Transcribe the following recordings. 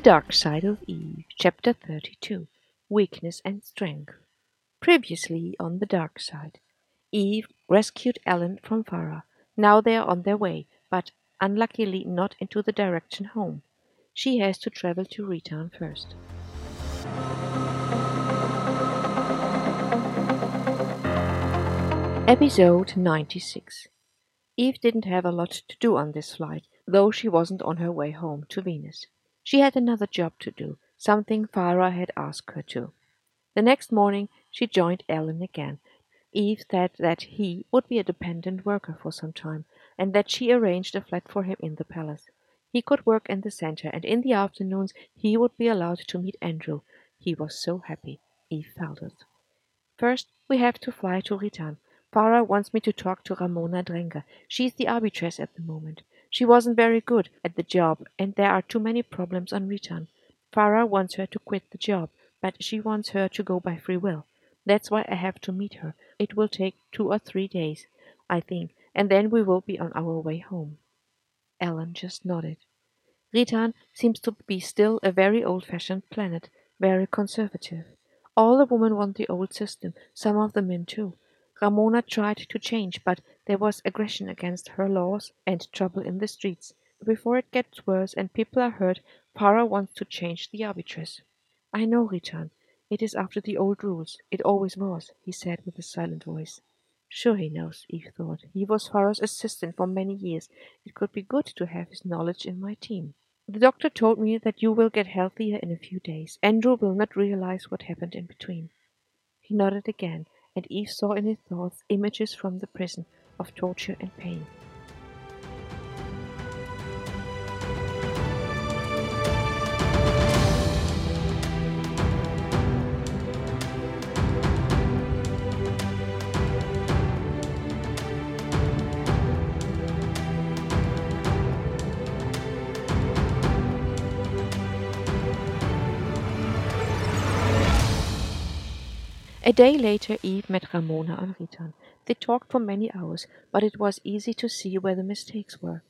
The Dark Side of Eve, Chapter 32 Weakness and Strength. Previously on the dark side, Eve rescued Ellen from Farah. Now they are on their way, but unluckily not into the direction home. She has to travel to Ritan first. Episode 96 Eve didn't have a lot to do on this flight, though she wasn't on her way home to Venus. She had another job to do, something Farah had asked her to. The next morning she joined Ellen again. Eve said that he would be a dependent worker for some time, and that she arranged a flat for him in the palace. He could work in the center, and in the afternoons he would be allowed to meet Andrew. He was so happy. Eve felt it. First, we have to fly to Ritan. Farah wants me to talk to Ramona Drenger. She's the arbitress at the moment. She wasn't very good at the job, and there are too many problems on Ritan. Farah wants her to quit the job, but she wants her to go by free will. That's why I have to meet her. It will take two or three days, I think, and then we will be on our way home. Ellen just nodded. Ritan seems to be still a very old fashioned planet, very conservative. All the women want the old system, some of the men too. Ramona tried to change, but there was aggression against her laws and trouble in the streets. Before it gets worse and people are hurt, Farah wants to change the arbitress. I know, Ritan. It is after the old rules. It always was, he said with a silent voice. Sure he knows, Eve thought. He was Farah's assistant for many years. It could be good to have his knowledge in my team. The doctor told me that you will get healthier in a few days. Andrew will not realize what happened in between. He nodded again and Eve saw in his thoughts images from the prison of torture and pain. A day later Eve met Ramona and Ritan. They talked for many hours, but it was easy to see where the mistakes were.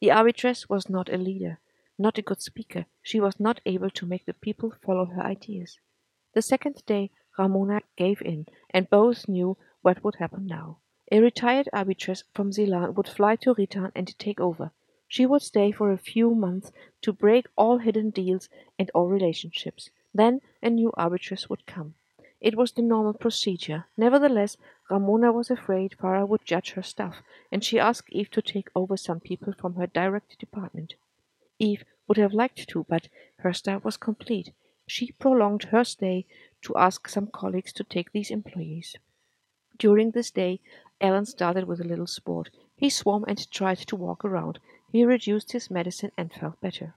The arbitress was not a leader, not a good speaker. She was not able to make the people follow her ideas. The second day Ramona gave in, and both knew what would happen now. A retired arbitress from Ceylon would fly to Ritan and take over. She would stay for a few months to break all hidden deals and all relationships. Then a new arbitress would come. It was the normal procedure. Nevertheless, Ramona was afraid Farah would judge her staff, and she asked Eve to take over some people from her direct department. Eve would have liked to, but her staff was complete. She prolonged her stay to ask some colleagues to take these employees. During this day, Ellen started with a little sport. He swam and tried to walk around. He reduced his medicine and felt better.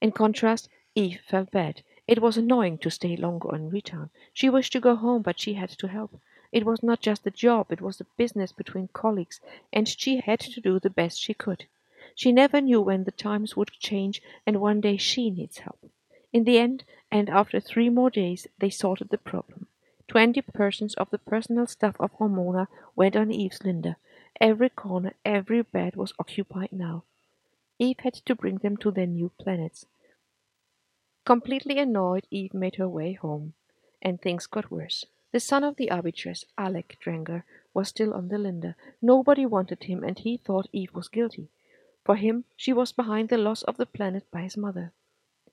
In contrast, Eve felt bad. It was annoying to stay longer on Ritan. She wished to go home, but she had to help. It was not just a job, it was a business between colleagues, and she had to do the best she could. She never knew when the times would change, and one day she needs help. In the end, and after three more days, they sorted the problem. Twenty persons of the personal staff of Ramona went on Eve's Linda. Every corner, every bed was occupied now. Eve had to bring them to their new planets. Completely annoyed, Eve made her way home, and things got worse. The son of the arbitress, Alec Drenger, was still on the Linda. Nobody wanted him, and he thought Eve was guilty. For him, she was behind the loss of the planet by his mother.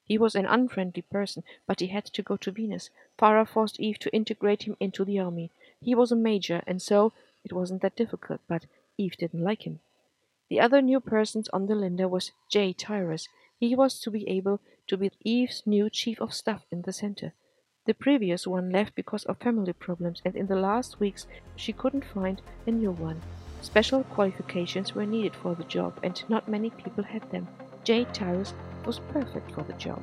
He was an unfriendly person, but he had to go to Venus. Farah forced Eve to integrate him into the army. He was a major, and so it wasn't that difficult, but Eve didn't like him. The other new person on the Linda was Jay Tyrus. He was to be able to be Eve's new chief of staff in the center. The previous one left because of family problems, and in the last weeks she couldn't find a new one. Special qualifications were needed for the job, and not many people had them. Jay Tyrus was perfect for the job.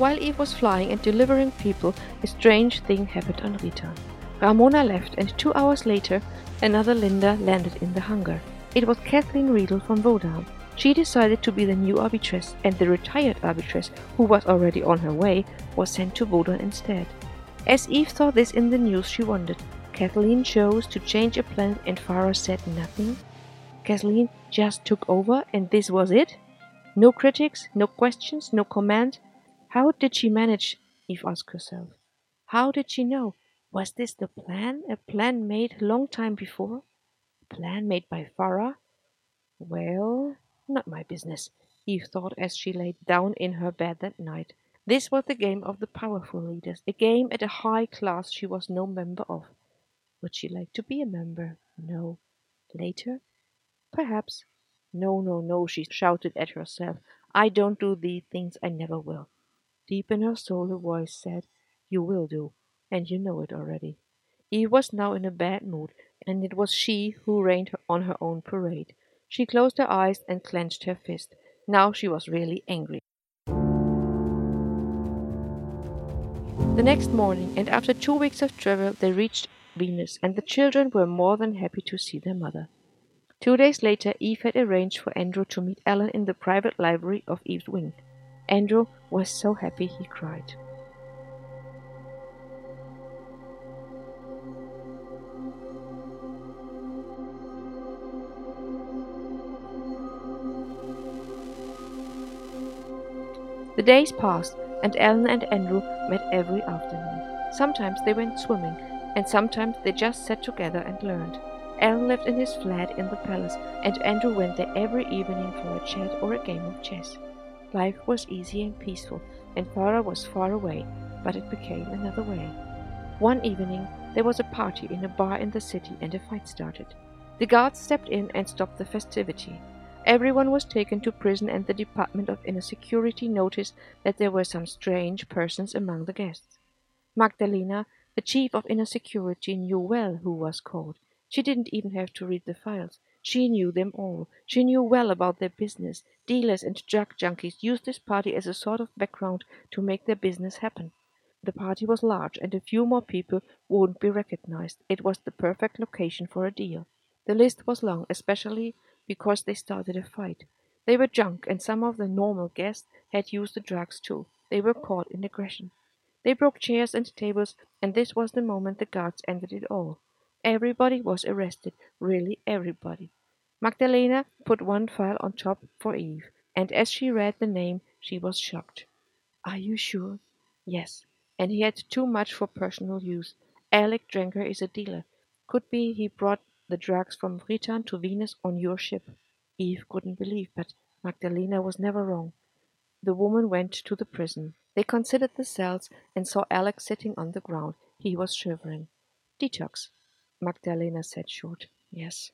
While Eve was flying and delivering people, a strange thing happened on Ritan. Ramona left, and two hours later, another Linda landed in the hangar. It was Kathleen Riedel from Vodam. She decided to be the new arbitress, and the retired arbitress, who was already on her way, was sent to Woden instead. As Eve saw this in the news, she wondered. Kathleen chose to change a plan, and Farah said nothing. Kathleen just took over, and this was it? No critics, no questions, no command. How did she manage? Eve asked herself. How did she know? Was this the plan? A plan made long time before? A plan made by Farah? Well, not my business, Eve thought as she lay down in her bed that night. This was the game of the powerful leaders, a game at a high class she was no member of. Would she like to be a member? No. Later? Perhaps. No, no, no, she shouted at herself. I don't do these things, I never will. Deep in her soul a voice said, You will do, and you know it already. Eve was now in a bad mood, and it was she who reigned on her own parade. She closed her eyes and clenched her fist. Now she was really angry. The next morning, and after two weeks of travel, they reached Venus, and the children were more than happy to see their mother. Two days later, Eve had arranged for Andrew to meet Ellen in the private library of Eve's wing. Andrew was so happy he cried. The days passed, and Ellen and Andrew met every afternoon. Sometimes they went swimming, and sometimes they just sat together and learned. Ellen lived in his flat in the palace, and Andrew went there every evening for a chat or a game of chess. Life was easy and peaceful, and Farah was far away, but it became another way. One evening, there was a party in a bar in the city, and a fight started. The guards stepped in and stopped the festivity. Everyone was taken to prison, and the Department of Inner Security noticed that there were some strange persons among the guests. Magdalena, the chief of Inner Security, knew well who was called. She didn't even have to read the files. She knew them all. She knew well about their business. Dealers and drug junkies used this party as a sort of background to make their business happen. The party was large, and a few more people wouldn't be recognized. It was the perfect location for a deal. The list was long, especially because they started a fight. They were drunk, and some of the normal guests had used the drugs too. They were caught in aggression. They broke chairs and tables, and this was the moment the guards ended it all. Everybody was arrested, really everybody. Magdalena put one file on top for Eve, and as she read the name, she was shocked. Are you sure? Yes, and he had too much for personal use. Alec Drenger is a dealer. Could be he brought the drugs from Ritan to Venus on your ship. Eve couldn't believe, but Magdalena was never wrong. The woman went to the prison. They considered the cells and saw Alec sitting on the ground. He was shivering. Detox, Magdalena said short. Yes,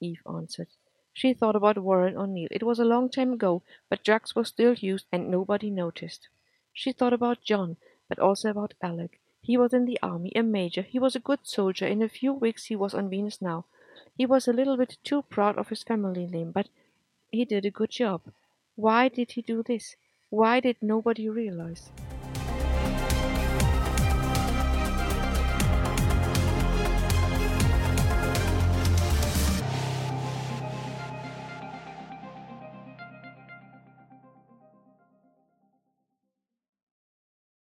Eve answered. She thought about Warren O'Neill. It was a long time ago, but drugs were still used and nobody noticed. She thought about John, but also about Alec. He was in the army, a major. He was a good soldier. In a few weeks he was on Venus now. He was a little bit too proud of his family name, but he did a good job. Why did he do this? Why did nobody realize?